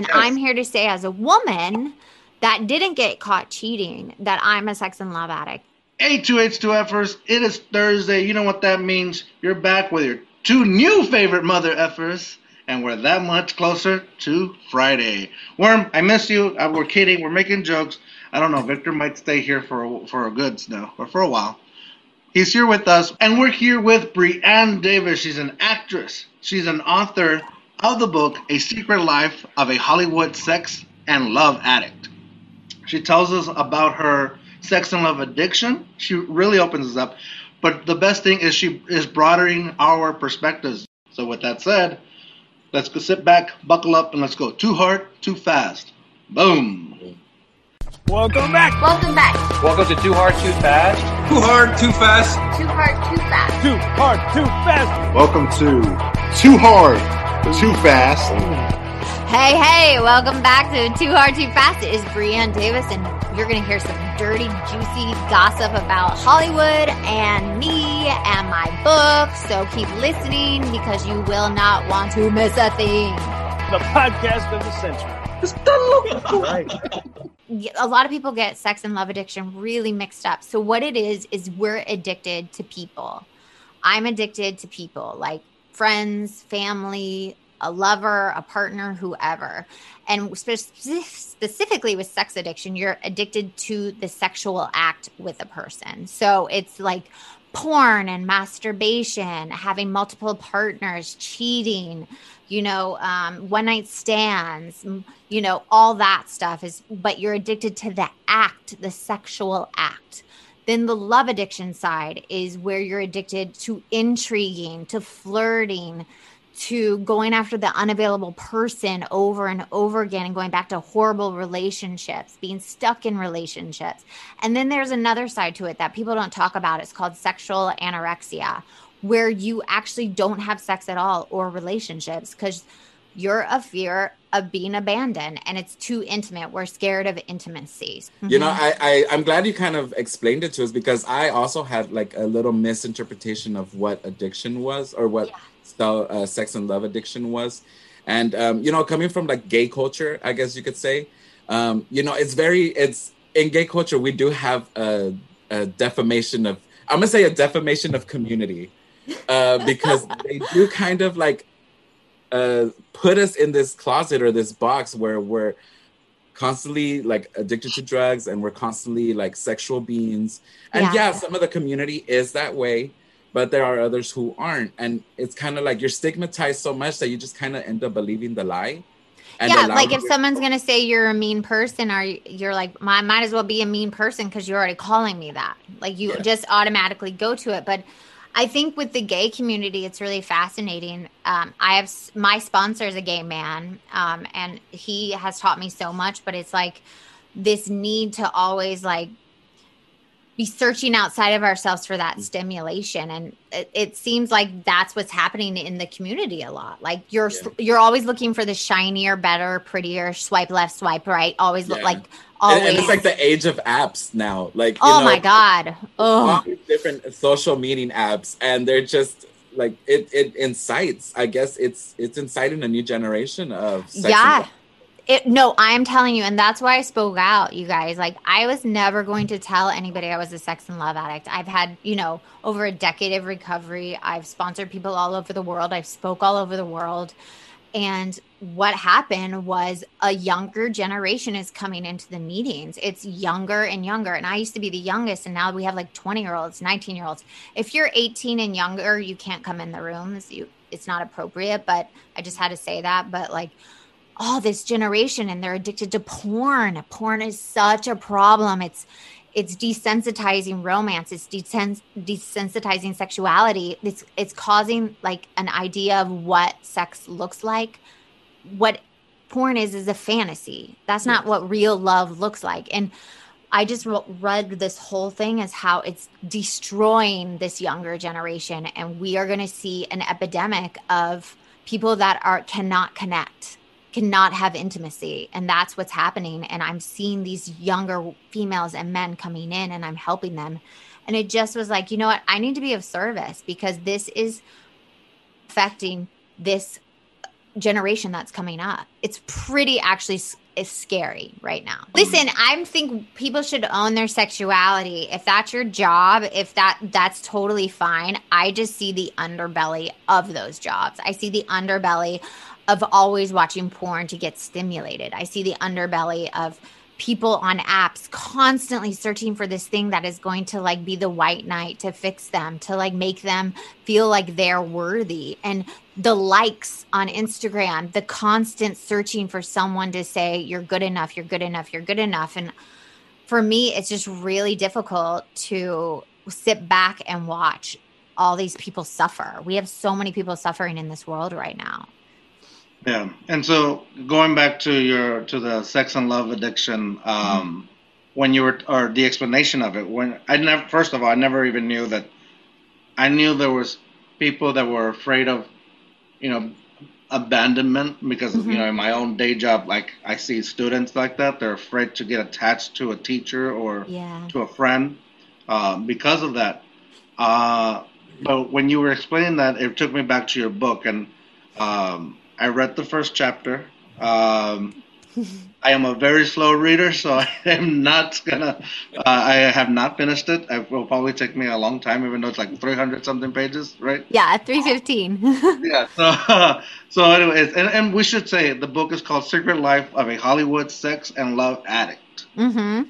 And yes. I'm here to say, as a woman that didn't get caught cheating, that I'm a sex and love addict. A2H2Fers, it is Thursday. You know what that means. You're back with your two new favorite mother effers, and we're that much closer to Friday. Worm, I miss you. Uh, we're kidding. We're making jokes. I don't know. Victor might stay here for a, for a good snow or for a while. He's here with us, and we're here with Brianne Davis. She's an actress. She's an author of the book A Secret Life of a Hollywood Sex and Love Addict. She tells us about her sex and love addiction. She really opens us up. But the best thing is she is broadening our perspectives. So with that said, let's go sit back, buckle up, and let's go. Too hard, too fast. Boom. Welcome back. Welcome back. Welcome to Too Hard, Too Fast. Too hard, too fast. Too hard, too fast. Too hard, too fast. Welcome to Too Hard, Too Fast. Hey, hey, welcome back to Too Hard, Too Fast. It is Brianne Davis, and you're going to hear some dirty, juicy gossip about Hollywood and me and my book. So keep listening because you will not want to miss a thing. The podcast of the century. right. A lot of people get sex and love addiction really mixed up. So, what it is, is we're addicted to people. I'm addicted to people like friends, family, a lover, a partner, whoever. And spe- specifically with sex addiction, you're addicted to the sexual act with a person. So it's like porn and masturbation, having multiple partners, cheating, you know, um, one night stands, you know, all that stuff is, but you're addicted to the act, the sexual act. Then the love addiction side is where you're addicted to intriguing, to flirting, to going after the unavailable person over and over again and going back to horrible relationships, being stuck in relationships. And then there's another side to it that people don't talk about. It's called sexual anorexia, where you actually don't have sex at all or relationships because you're a fear of being abandoned and it's too intimate. We're scared of intimacy. You know, mm-hmm. I, I am glad you kind of explained it to us because I also had like a little misinterpretation of what addiction was or what yeah style uh, sex and love addiction was. And um, you know coming from like gay culture i guess you could say um, you know it's very it's in gay culture we do have a, a defamation of i'm gonna say a defamation of community uh, because they do kind of like uh, put us in this closet or this box where we're constantly like addicted to drugs and we're constantly like sexual beings. And yeah, yeah some of the community is that way but there are others who aren't. And it's kind of like you're stigmatized so much that you just kind of end up believing the lie yeah like if someone's gonna say you're a mean person or you're like i might as well be a mean person because you're already calling me that. Like you yeah. just automatically go to it. But i think with the gay community it's really fascinating. Um, i have my sponsor is a gay man um, and he has taught me so much but it's like this need to always like be searching outside of ourselves for that mm. stimulation. And it, it, seems like that's what's happening in the community a lot. Like you're yeah. you're always looking for the shinier better prettier swipe left swipe right always yeah. look like always and, and, it's like the age of apps now. Like oh know, my god. oh different social meeting apps and they're just like it it incites i guess it's it's inciting a new generation of yeah it, no, I'm telling you, and that's why I spoke out, you guys. Like, I was never going to tell anybody I was a sex and love addict. I've had, you know, over a decade of recovery. I've sponsored people all over the world. I've spoke all over the world. And what happened was a younger generation is coming into the meetings. It's younger and younger. And I used to be the youngest, and now we have like 20 year olds, 19 year olds. If you're 18 and younger, you can't come in the rooms. You, it's not appropriate, but I just had to say that. But like, oh this generation and they're addicted to porn. Porn is such a problem. It's it's desensitizing romance. It's desens- desensitizing sexuality. It's it's causing like an idea of what sex looks like. What porn is is a fantasy. That's not what real love looks like. And i just read this whole thing as how it's destroying this younger generation. And we are going to see an epidemic of people that are cannot connect cannot have intimacy and that's what's happening and i'm seeing these younger females and men coming in and i'm helping them and it just was like you know what i need to be of service because this is affecting this generation that's coming up. It's pretty actually is scary right now. Mm-hmm. Listen, I think people should own their sexuality. If that's your job, if that that's totally fine. I just see the underbelly of those jobs. I see the underbelly of always watching porn to get stimulated. I see the underbelly of people on apps constantly searching for this thing that is going to like be the white knight to fix them to like make them feel like they're worthy. And the likes on Instagram the constant searching for someone to say you're good enough you're good enough you're good enough. And for me it's just really difficult to sit back and watch all these people suffer. We have so many people suffering in this world right now Yeah, and so going back to your to the sex and love addiction, um, when you were or the explanation of it, when I never first of all I never even knew that I knew there was people that were afraid of, you know, abandonment because you know in my own day job like I see students like that they're afraid to get attached to a teacher or Yeah. to a friend um, because of that. Uh, but when you were explaining that, it took me back to your book, and um, I read the first chapter. Um, I am a very slow reader, so I am not gonna. Uh, I have not finished it. It will probably take me a long time, even though it's like 300 something pages, right? yeah 315 Yeah. So, so anyways, and, and we should say the book is called Secret Life of a Hollywood Sex and Love Addict. mhm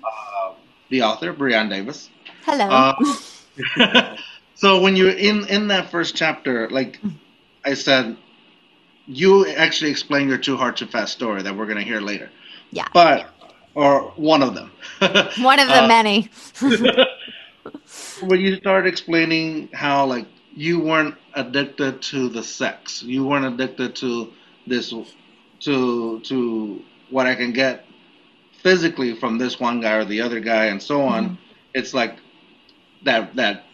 The author, Brianne Davis. hello Uh, so when you're in in that first chapter, like I said, you actually explain your too hard too fast story that we're gonna hear later. Yeah. But or one of them. one of the Uh, many when you started explaining how like you weren't addicted to the sex, you weren't addicted to this to to what I can get physically from this one guy or the other guy and so on. It's like that that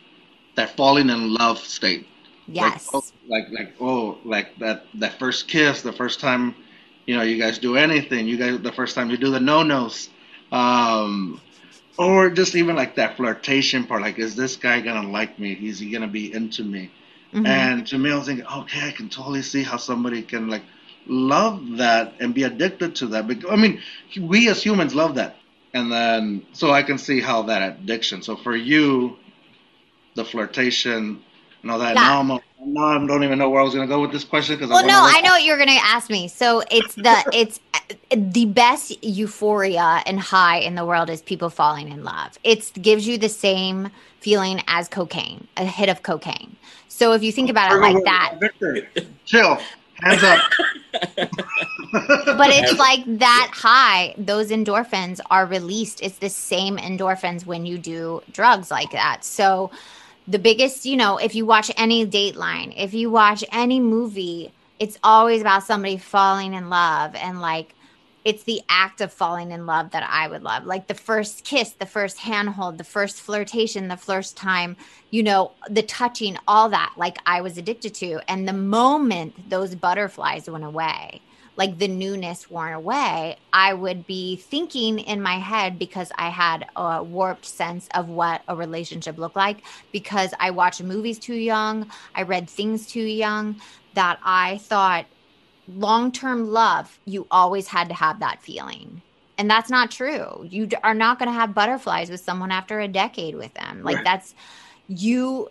that falling in love state. Yes Like, oh, like like oh like that that first kiss, the first time you know you guys do anything, you guys the first time you do the no nos, um, or just even like that flirtation part. Like, is this guy gonna like me? Is he gonna be into me? Mhm. And to me, I was thinking, okay, I can totally see how somebody can like love that and be addicted to that. But I mean, we as humans love that, and then so I can see how that addiction. So for you, the flirtation and all that. Yeah. Now I'm now I don't even know where I was gonna go with this question because Well, no, I know what you're going to ask me. So it's the it's uh, the best euphoria and high in the world is people falling in love. It gives you the same feeling as cocaine, a hit of cocaine. So if you think about it like that, Victor, chill, hands up. but it's like that high those endorphins are released it's the same endorphins when you do drugs like that so the biggest you know if you watch any dateline if you watch any movie it's always about somebody falling in love and like it's the act of falling in love that I would love. Like the first kiss, the first handhold, the first flirtation, the first time, you know, the touching, all that, like I was addicted to. And the moment those butterflies went away, like the newness worn away, I would be thinking in my head because I had a warped sense of what a relationship looked like because I watched movies too young, I read things too young that I thought long term love, you always had to have that feeling. And that's not true. You are not going to have butterflies with someone after a decade with them. Like Right. that's you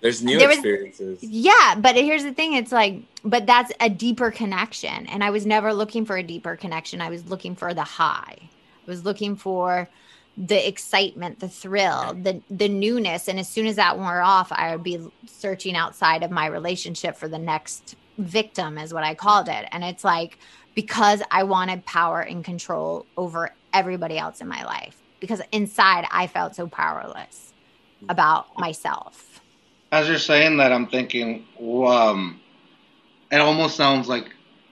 There's new There was- experiences. yeah, but here's the thing it's like but that's a deeper connection and I was never looking for a deeper connection. I was looking for the high. I was looking for the excitement, the thrill, the the newness and as soon as that wore off, I would be searching outside of my relationship for the next victim is what I called it. And it's like because I wanted power and control over everybody else in my life because inside I felt so powerless about myself. As you're saying that, I'm thinking, um, it almost sounds like,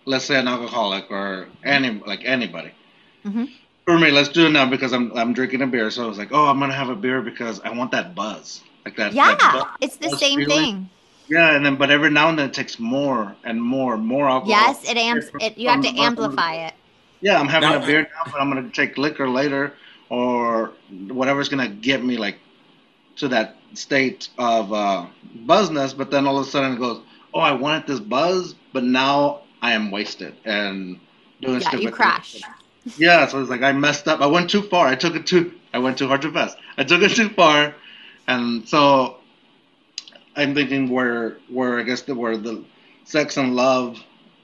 let's say, an alcoholic or any like anybody. Mhm. For me, let's do it now because I'm I'm drinking a beer. So I was like, oh, I'm gonna have a beer because I want that buzz, like that. Yeah, that buzz- it's the same feeling. thing. Yeah, and then but every now and then it takes more and more, more alcohol. Yes, it amps it you have to from- amplify it. Yeah, I'm having Now- a beer now, but I'm gonna take liquor later or whatever's gonna get me like to that state of uh, buzzness. But then all of a sudden it goes, oh, I wanted this buzz, but now I am wasted and doing Yeah, stupid you things. crash. Yeah, so it's like I messed up. I went too far. I took it too. I went too hard too fast. I took it too far, and so I'm thinking where where I guess the, where the sex and love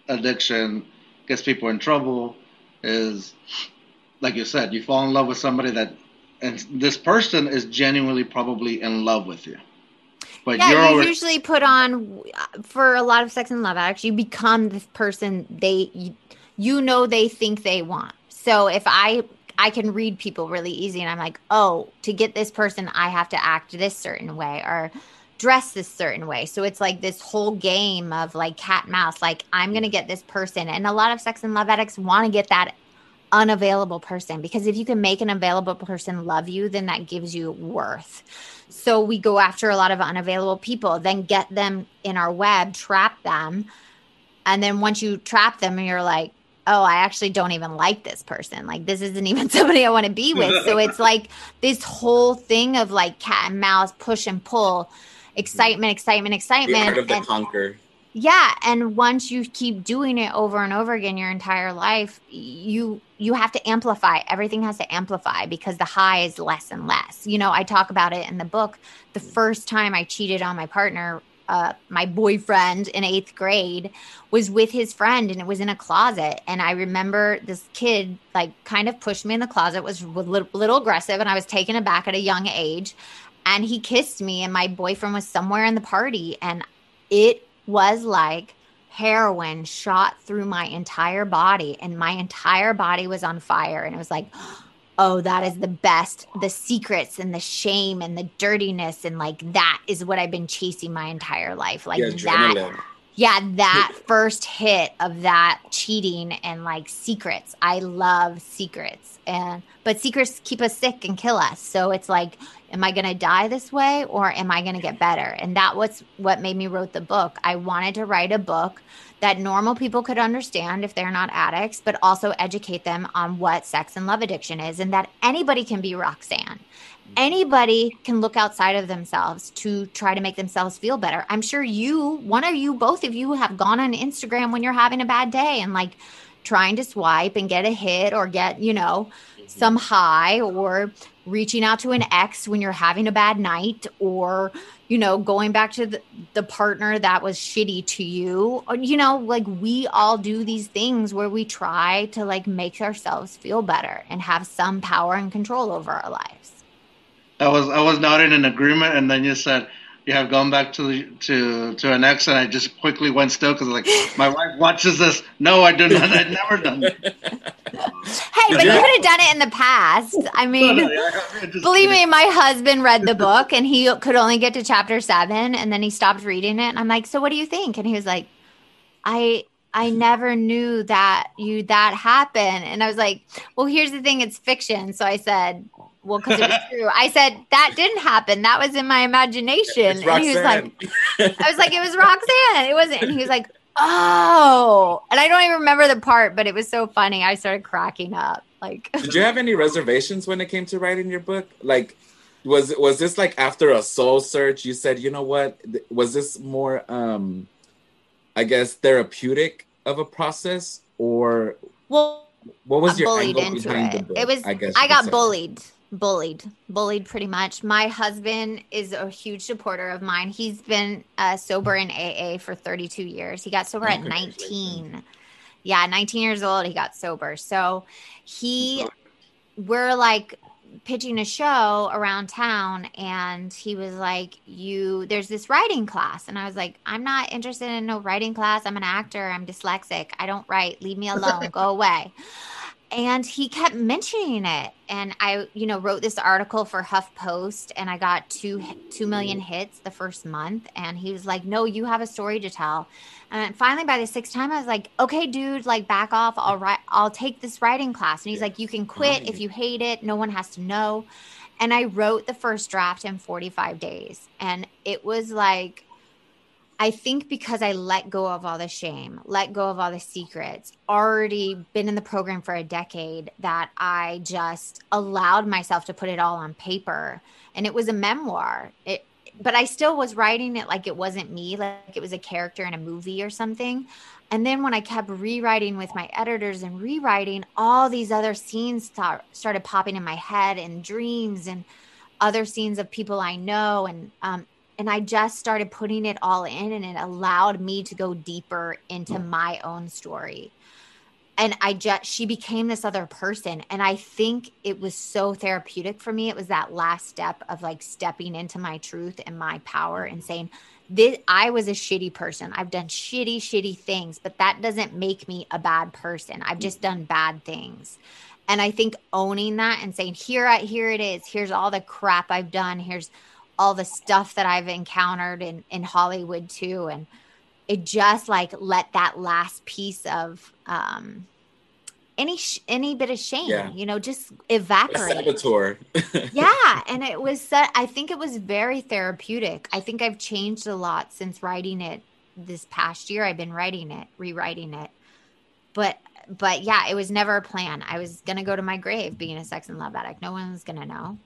addiction gets people in trouble is like you said. You fall in love with somebody that, and this person is genuinely probably in love with you, but yeah, you're you already, usually put on uh, for a lot of sex and love addicts. You become this person they you, you know they think they want. So if I I can read people really easy, and I'm like, oh, to get this person, I have to act this certain way or dress this certain way. So it's like this whole game of like cat and mouse. Like I'm gonna get this person, and a lot of sex and love addicts want to get that unavailable person because if you can make an available person love you, then that gives you worth. So we go after a lot of unavailable people, then get them in our web, trap them. And then once you trap them, you're like, oh, I actually don't even like this person. Like, this isn't even somebody I want to be with. so it's like this whole thing of like cat and mouse, push and pull, excitement, excitement, excitement. art of the and- conquer. yeah and once you keep doing it over and over again your entire life you you have to amplify everything has to amplify because the high is less and less. You know i talk about it in the book. The first time i cheated on my partner uh, my boyfriend in eighth grade was with his friend and it was in a closet. And i remember this kid like kind of pushed me in the closet was a little, little aggressive and i was taken aback at a young age. And he kissed me and my boyfriend was somewhere in the party. And it was like heroin shot through my entire body and my entire body was on fire. And it was like oh that is the best the secrets and the shame and the dirtiness. And like that is what i've been chasing my entire life. Like Yeah, that adrenaline. yeah that first hit of that cheating and like secrets. I love secrets. And but secrets keep us sick and kill us. So it's like am i going to die this way or am i going to get better? And that was what made me wrote the book. I wanted to write a book that normal people could understand if they're not addicts but also educate them on what sex and love addiction is and that anybody can be roxanne. Anybody can look outside of themselves to try to make themselves feel better. I'm sure you, one of you, both of you have gone on Instagram when you're having a bad day and like trying to swipe and get a hit or get, you know, some high or reaching out to an ex when you're having a bad night or you know going back to the, the partner that was shitty to you. Or you know like we all do these things where we try to like make ourselves feel better and have some power and control over our lives. I was I was not in an agreement, and then you said you have gone back to the, to to an ex, and I just quickly went still because like my wife watches this. No, I do not. I've never done. it. Hey, but you could have done it in the past. I mean, No, no, I- I just believe me, my husband read the book and he could only get to chapter seven and then he stopped reading it. And I'm like, so what do you think? And he was like, I I never knew that you that happened. And I was like, well, here's the thing, it's fiction. So I said, well, because it was true. I said, that didn't happen. That was in my imagination. And he was like, I was like, it was Roxanne. It wasn't. And he was like, oh. And I don't even remember the part, but it was so funny. I started cracking up. Like, Did you have any reservations when it came to writing your book? Like, was was this like after a soul search? You said, you know what? Was this more, um, I guess, therapeutic of a process, or well, what was got your angle behind it. the book? It was I guess I got say. bullied. Bullied. Bullied pretty much. My husband is a huge supporter of mine. He's been uh, sober in AA for 32 years. He got sober Oh, at 19. Yeah, 19 years old he got sober. So he we're like pitching a show around town and he was like you there's this writing class and i was like i'm not interested in no writing class i'm an actor i'm dyslexic i don't write leave me alone go away and he kept mentioning it. And i you know wrote this article for huffpost and i got two two million hits the first month. And he was like no you have a story to tell. And finally by the sixth time i was like okay dude like back off. I'll write i'll take this writing class. And he's like you can quit if you hate it. No one has to know. And i wrote the first draft in 45 days. And it was like I think because I let go of all the shame, let go of all the secrets, already been in the program for a decade, that I just allowed myself to put it all on paper. And it was a memoir. It but I still was writing it like it wasn't me, like it was a character in a movie or something. And then when I kept rewriting with my editors and rewriting, all these other scenes start, started popping in my head and dreams and other scenes of people I know. And, um, and I just started putting it all in and it allowed me to go deeper into mm. my own story. And I just, she became this other person. And I think it was so therapeutic for me. It was that last step of like stepping into my truth and my power and saying, this I was a shitty person. I've done shitty, shitty things, but that doesn't make me a bad person. I've mm. just done bad things. And I think owning that and saying, here, I, here it is. Here's all the crap I've done. Here's all the stuff that I've encountered in, in Hollywood too. And it just like let that last piece of, um, any sh- any bit of shame, Yeah. you know, just evaporate. Saboteur. yeah and it was i think it was very therapeutic i think i've changed a lot since writing it this past year i've been writing it rewriting it but but yeah it was never a plan i was gonna go to my grave being a sex and love addict no one's gonna know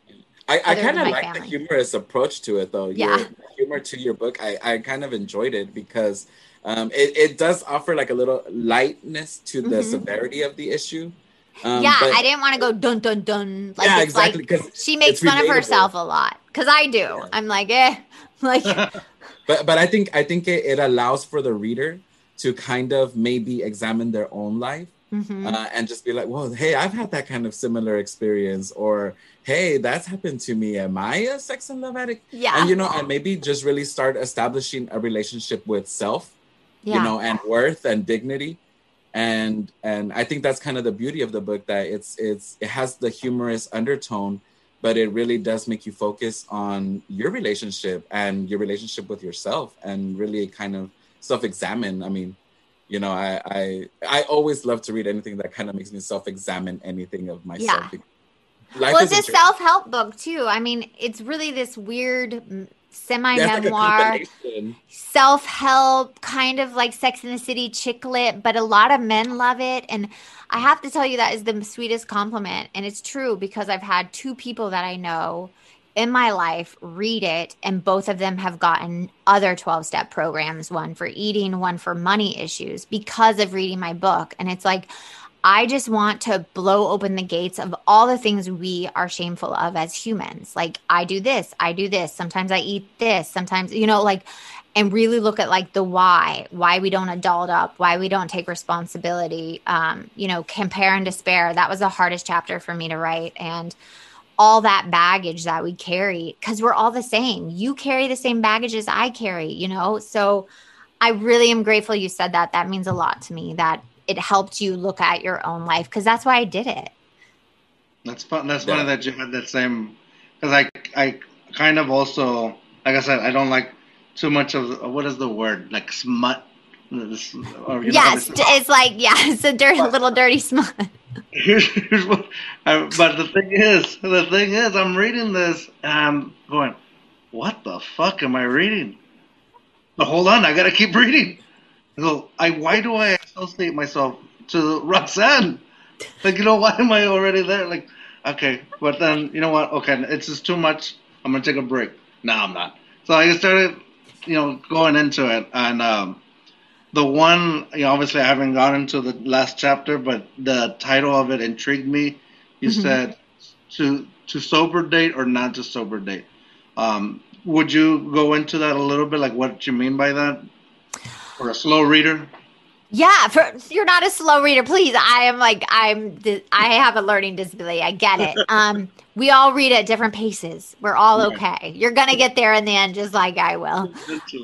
I, I kind of my like the humorous approach to it, though. Yeah. Your humor to your book, I, I kind of enjoyed it because um, it, it does offer like a little lightness to the Mhm. severity of the issue. Um, yeah but- i didn't want to go dun dun dun like yeah, it's exactly. like Because she makes it's fun of herself a lot because i do Yeah. i'm like eh like but but I think I think it, it allows for the reader to kind of maybe examine their own life mhm. uh, and just be like, well, hey, I've had that kind of similar experience, or hey, that's happened to me. Am I a sex and love addict? yeah And you know, and maybe just really start establishing a relationship with self, yeah you know, and worth and dignity. And and I think that's kind of the beauty of the book that it's it's it has the humorous undertone, but it really does make you focus on your relationship and your relationship with yourself and really kind of self-examine. I mean, you know, I I I always love to read anything that kind of makes me self-examine anything of myself. Life well it's a interesting. self-help book too i mean it's really this weird mm, Yeah, like semi-memoir combination. self-help kind of like sex in the city chick lit but a lot of men love it and i have to tell you that is the sweetest compliment and it's true because i've had two people that i know in my life read it and both of them have gotten other 12 step programs one for eating one for money issues because of reading my book and it's like I just want to blow open the gates of all the things we are shameful of as humans. Like, I do this, I do this. Sometimes I eat this. Sometimes, you know, like, and really look at like the why, why we don't adult up, why we don't take responsibility. Um, you know, compare and despair. That was the hardest chapter for me to write. And all that baggage that we carry, because we're all the same. You carry the same baggage as I carry, you know? So I really am grateful you said that. That means a lot to me that it helped you look at your own life because that's why I did it. That's fun. That's Yeah. funny that you had that same. Because I, I kind of also, like I said, I don't like too much of what is the word like smut. Or, yes, it's like yeah, it's a dirty little dirty smut. here's, here's what. I, but the thing is, the thing is, I'm reading this and I'm going, what the fuck am I reading? But hold on, I gotta keep reading. I go, I why do I associate myself to Roxanne? Like, you know, why am I already there? Like, okay, but then you know what? Okay, it's just too much. I'm gonna take a break. No, I'm not. So I started, you know, going into it, and um, the one, you know, obviously I haven't gotten to the last chapter, but the title of it intrigued me. You Mhm. said to to sober date or not to sober date. Um, would you go into that a little bit, like what you mean by that, for a slow reader? Yeah, for you're not a slow reader, please. I am like I'm. I have a learning disability. I get it. Um, we all read at different paces. We're all okay. You're gonna get there in the end, just like I will.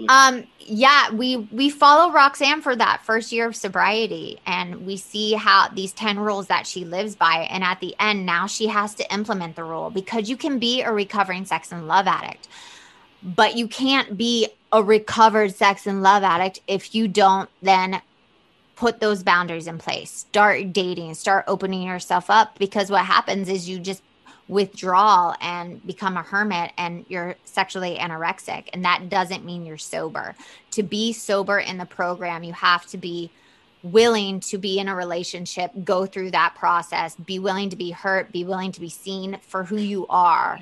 Um, yeah, we we follow Roxanne for that first year of sobriety, and we see how these ten rules that she lives by, and at the end, now she has to implement the rule because you can be a recovering sex and love addict, but you can't be a recovered sex and love addict if you don't then put those boundaries in place. Start dating, start opening yourself up because what happens is you just withdraw and become a hermit and you're sexually anorexic and that doesn't mean you're sober. To be sober in the program, you have to be willing to be in a relationship, go through that process, be willing to be hurt, be willing to be seen for who you are.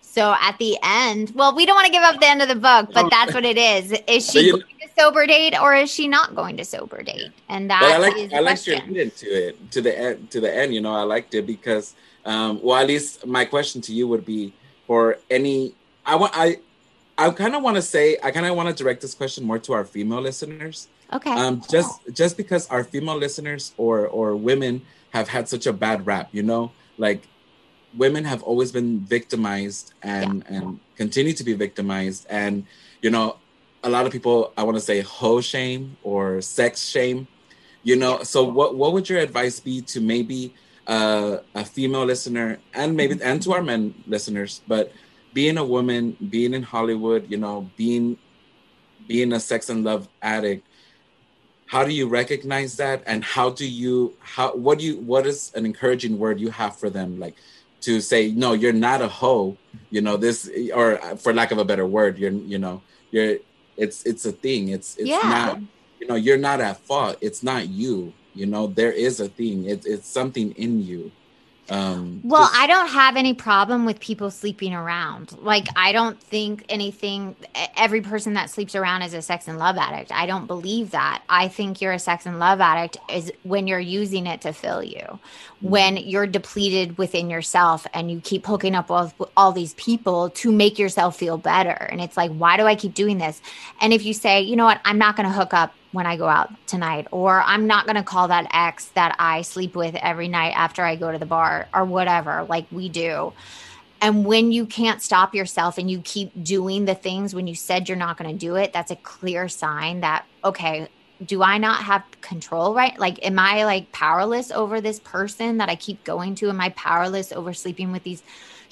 So at the end, well, we don't want to give up the end of the book, but that's what it is. Is she you- going to sober date or is she not going to sober date? And that but I like is I the liked your lead into it to the end to the end. You know, I liked it because um, well, at least my question to you would be for any. I want I I kind of want to say I kind of want to direct this question more to our female listeners. Okay. Um, just just because our female listeners or or women have had such a bad rap, you know, like women have always been victimized and and continue to be victimized and you know a lot of people i want to say hoe shame or sex shame you know? So what what would your advice be to maybe uh, a female listener and maybe and to our men listeners but being a woman being in hollywood you know being being a sex and love addict how do you recognize that? And how do you how what do you what is an encouraging word you have for them? Like to say no you're not a hoe you know this or for lack of a better word you're you know you're it's it's a thing. It's it's Yeah. not you know you're not at fault. It's not you you know there is a thing. It's it's something in you um Well, just- I don't have any problem with people sleeping around. Like, I don't think anything, every person that sleeps around is a sex and love addict. I don't believe that. I think you're a sex and love addict is when you're using it to fill you, when you're depleted within yourself and you keep hooking up with all these people to make yourself feel better. And it's like, why do I keep doing this? And if you say, you know what, I'm not going to hook up when I go out tonight, or I'm not going to call that ex that I sleep with every night after I go to the bar, or whatever, like we do. And when you can't stop yourself and you keep doing the things when you said you're not going to do it, that's a clear sign that, okay, do I not have control, right? Like, am I like powerless over this person that I keep going to? Am I powerless over sleeping with these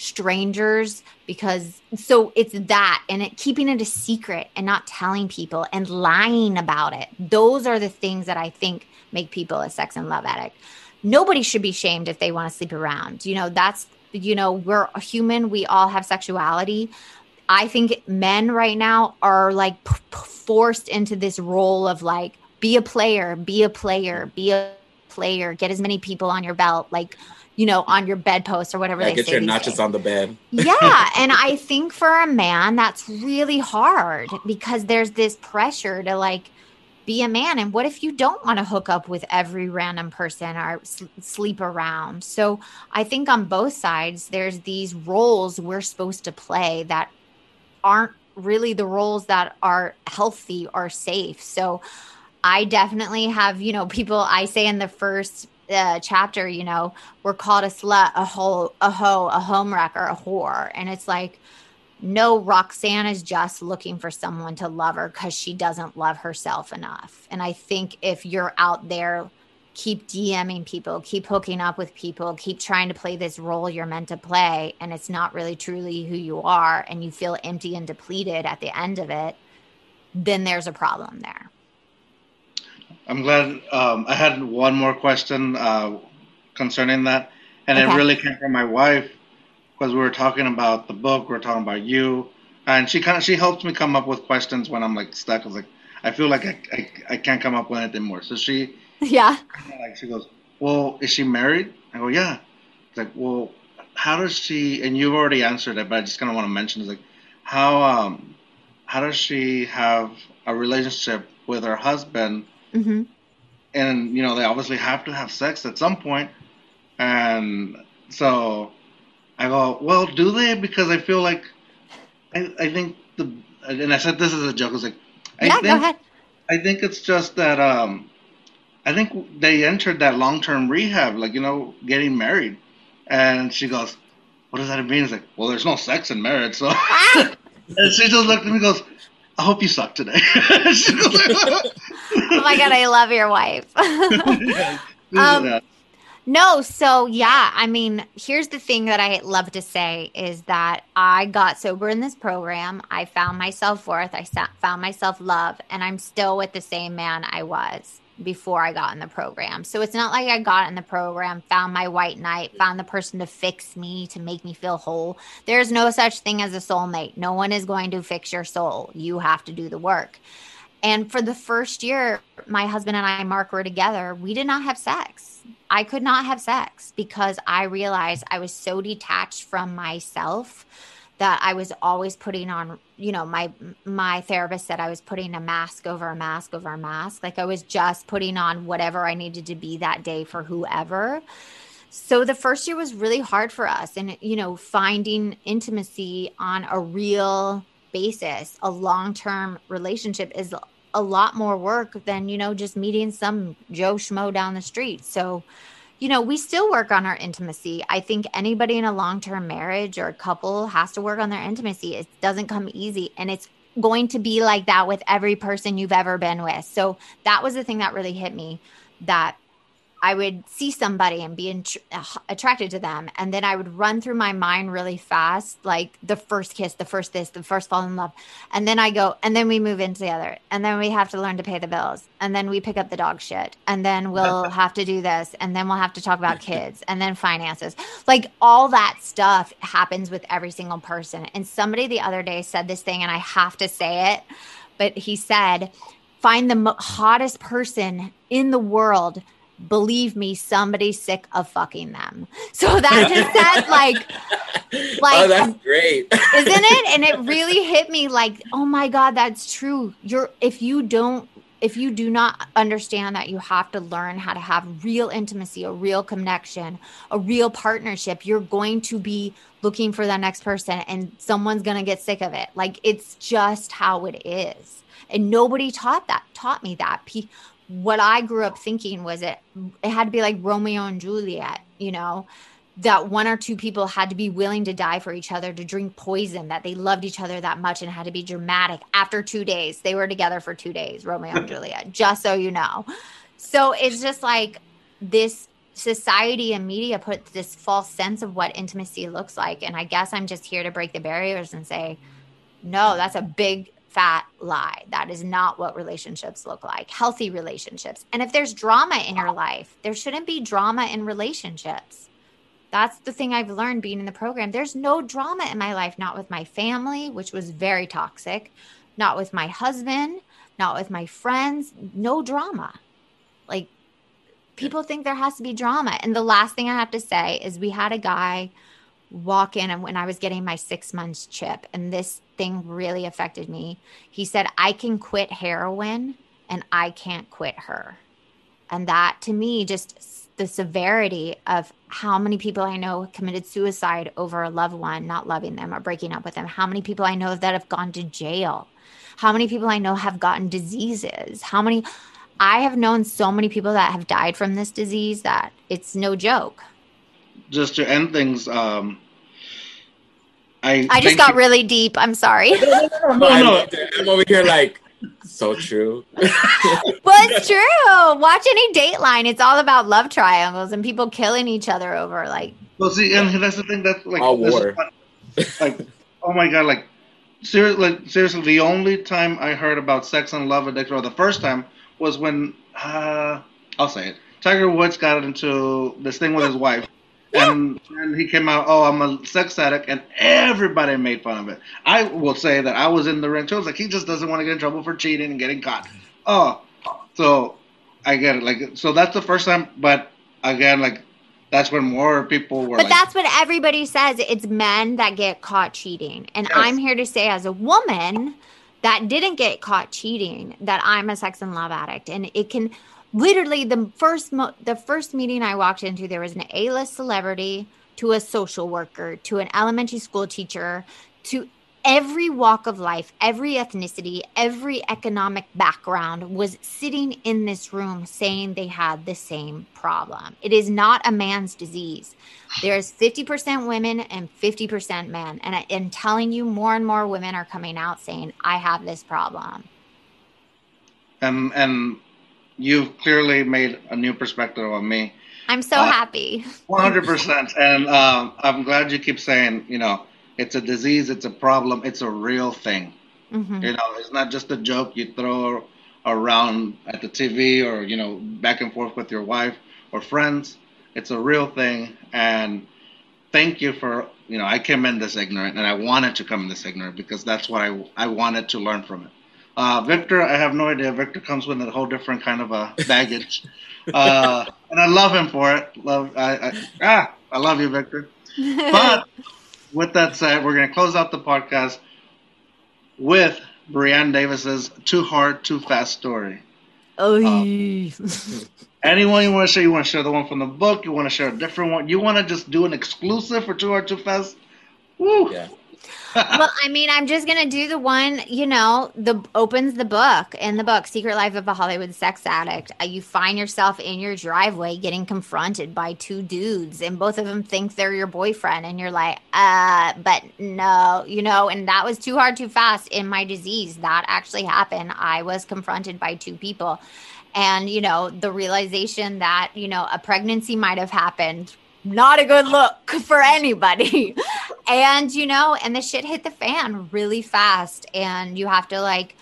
strangers? Because so it's that and it keeping it a secret and not telling people and lying about it. Those are the things that I think make people a sex and love addict. Nobody should be shamed if they want to sleep around. You know, that's, you know, we're human, we all have sexuality. I think men right now are like p- p- forced into this role of like, be a player, be a player, be a player, get as many people on your belt, like, you know, on your bedpost or whatever yeah, they get your notches days. on the bed yeah. And I think for a man, that's really hard because there's this pressure to like be a man. And what if you don't want to hook up with every random person or sleep around? So I think on both sides, there's these roles we're supposed to play that aren't really the roles that are healthy or safe. So I definitely have, you know, people I say in the first uh, chapter, you know, we're called a slut, a hoe, a hoe, a home wrecker, a whore. And it's like, no, Roxanne is just looking for someone to love her because she doesn't love herself enough. And I think if you're out there, keep DMing people, keep hooking up with people, keep trying to play this role you're meant to play, and it's not really truly who you are, and you feel empty and depleted at the end of it, then there's a problem there. I'm glad um, I had one more question uh, concerning that, and Okay. it really came from my wife because we were talking about the book, we were talking about you, and she kind of she helps me come up with questions when I'm like stuck. I was like, I feel like I, I, I can't come up with anything more. So she Yeah. like she goes, well, is she married? I go, yeah. It's like, well, how does she? And you've already answered it, but I just kind of want to mention is like, how um, how does she have a relationship with her husband? Hmm and you know they obviously have to have sex at some point. And so i go well do they? Because i feel like i, I think the and i said this as a joke. I was like i Yeah, think go ahead. i think it's just that um i think they entered that long-term rehab like you know getting married. And she goes what does that mean? It's like well there's no sex in marriage so. And she just looked at me and goes i hope you suck today She goes like- Oh my God, I love your wife. Yeah. Um, No, so yeah, I mean, here's the thing that I love to say is that I got sober in this program. I found myself worth. I found myself love, and I'm still with the same man I was before I got in the program. So it's not like I got in the program, found my white knight, found the person to fix me, to make me feel whole. There's no such thing as a soulmate. No one is going to fix your soul. You have to do the work. And for the first year, my husband and I, Mark, were together. We did not have sex. I could not have sex because I realized I was so detached from myself that I was always putting on, you know, my my therapist said I was putting a mask over a mask over a mask. Like I was just putting on whatever I needed to be that day for whoever. So the first year was really hard for us and you know, finding intimacy on a real basis, a long-term relationship is a lot more work than, you know, just meeting some Joe Schmo down the street. So you know, we still work on our intimacy. I think anybody in a long term marriage or couple has to work on their intimacy. It doesn't come easy. And it's going to be like that with every person you've ever been with. So that was the thing that really hit me that I would see somebody and be int- ah, attracted to them. And then I would run through my mind really fast, like the first kiss, the first this, the first fall in love. And then I go, and then we move in together. And then we have to learn to pay the bills. And then we pick up the dog shit. And then we'll have to do this. And then we'll have to talk about kids and then finances. Like all that stuff happens with every single person. And somebody the other day said this thing, and I have to say it, but he said, find the mo- hottest person in the world believe me, somebody's sick of fucking them. So that just said like, like, oh, that's great, isn't it? And it really hit me like, oh my god, that's true. You're if you don't. If you do not understand that you have to learn how to have real intimacy, a real connection, a real partnership, you're going to be looking for the next person and someone's going to get sick of it. Like it's just how it is. And nobody taught that, taught me that what I grew up thinking was it it had to be like Romeo and Juliet, you know, that one or two people had to be willing to die for each other, to drink poison, that they loved each other that much and had to be dramatic. After two days, they were together for two days, Romeo and Juliet, just so you know. So it's just like this society and media put this false sense of what intimacy looks like. And I guess I'm just here to break the barriers and say, no, that's a big fat lie. That is not what relationships look like, healthy relationships. And if there's drama in your life, there shouldn't be drama in relationships. That's the thing I've learned being in the program. There's no drama in my life, not with my family, which was very toxic, not with my husband, not with my friends, no drama. Like people think there has to be drama. And the last thing I have to say is we had a guy walk in and when I was getting my six months chip, and this thing really affected me. He said, I can quit heroin and I can't quit her. And that to me, just the severity of how many people I know committed suicide over a loved one, not loving them or breaking up with them. How many people I know that have gone to jail. How many people I know have gotten diseases. How many, I have known so many people that have died from this disease that it's no joke. Just to end things, um, I I just got you- really deep. I'm sorry. no, no, no, no, no. I'm over here like so true. well, it's true. Watch any Dateline. It's all about love triangles and people killing each other over like. Well, see, and that's the thing. That's like all war. like, oh my god, like, seriously, like, seriously, the only time I heard about sex and love addiction, or the first time, was when uh, I'll say it. Tiger Woods got into this thing with his wife, and, and he came out, oh, I'm a sex addict, and everybody made fun of it. I will say that I was in the ring too. I was like, he just doesn't want to get in trouble for cheating and getting caught. Oh, so I get it. Like, so that's the first time, but again, like, that's when more people were. But like, that's what everybody says. It's men that get caught cheating, and yes. I'm here to say, as a woman that didn't get caught cheating, that I'm a sex and love addict, and it can literally the first mo- the first meeting I walked into, there was an A-list celebrity to a social worker to an elementary school teacher to every walk of life, every ethnicity, every economic background was sitting in this room saying they had the same problem. It is not a man's disease. There's 50% women and 50% men. And I am telling you, more and more women are coming out saying, I have this problem. Um, and, and you've clearly made a new perspective on me. I'm so uh, happy. 100%. And um, I'm glad you keep saying, you know, it's a disease, it's a problem, it's a real thing. Mm-hmm. You know, it's not just a joke you throw around at the TV or, you know, back and forth with your wife or friends. It's a real thing. And thank you for, you know, I came in this ignorant and I wanted to come in this ignorant because that's what I, I wanted to learn from it. Uh, Victor, I have no idea. Victor comes with a whole different kind of a baggage, uh, and I love him for it. Love, I, I, ah, I love you, Victor. But with that said, we're going to close out the podcast with Brianne Davis's Too Hard, Too Fast story. Oh, Anyone you want to share? You want to share the one from the book? You want to share a different one? You want to just do an exclusive for Too Hard, Too Fast? Woo! Yeah. Well, I mean, I'm just gonna do the one, you know, the opens the book in the book, Secret Life of a Hollywood Sex Addict. Uh, you find yourself in your driveway getting confronted by two dudes, and both of them think they're your boyfriend, and you're like, uh, but no, you know, and that was too hard, too fast in my disease. That actually happened. I was confronted by two people. And, you know, the realization that, you know, a pregnancy might have happened not a good look for anybody. And, you know, and the shit hit the fan really fast. And you have to like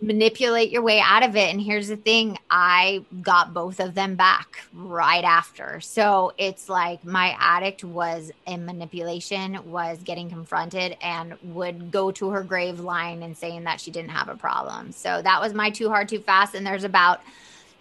manipulate your way out of it. And here's the thing I got both of them back right after. So it's like my addict was in manipulation, was getting confronted, and would go to her grave lying and saying that she didn't have a problem. So that was my too hard, too fast. And there's about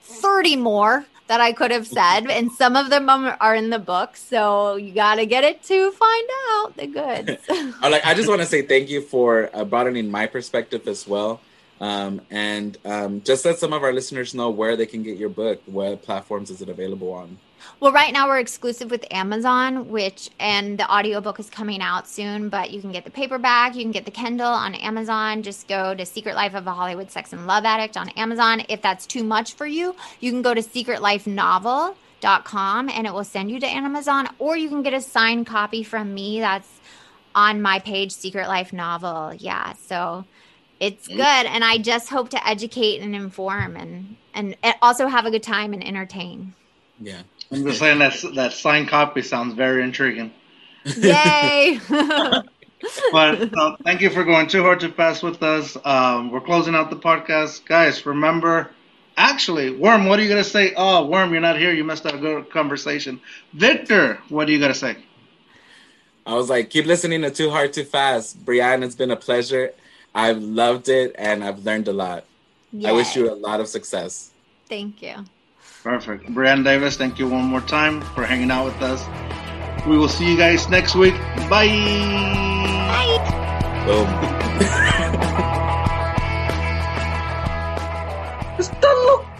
30 more that I could have said, and some of them are in the book. So you got to get it to find out the goods. I like. I just want to say thank you for uh, broadening my perspective as well, um, and um, just let some of our listeners know where they can get your book. What platforms is it available on? Well, right now we're exclusive with Amazon, which and the audiobook is coming out soon, but you can get the paperback, you can get the Kindle on Amazon. Just go to Secret Life of a Hollywood Sex and Love Addict on Amazon. If that's too much for you, you can go to secretlifenovel.com and it will send you to Amazon or you can get a signed copy from me that's on my page Secret Life Novel. Yeah, so it's mm. good and I just hope to educate and inform and and also have a good time and entertain. Yeah. I'm just saying that that signed copy sounds very intriguing. Yay! but uh, thank you for going too hard to fast with us. Um, we're closing out the podcast, guys. Remember, actually, Worm, what are you gonna say? Oh, Worm, you're not here. You missed out a good conversation. Victor, what are you gonna say? I was like, keep listening to Too Hard Too Fast. Brianne, it's been a pleasure. I've loved it and I've learned a lot. Yay. I wish you a lot of success. Thank you. Perfect. Brianne Davis, thank you one more time for hanging out with us. We will see you guys next week. Bye. Bye. Boom. Está loco.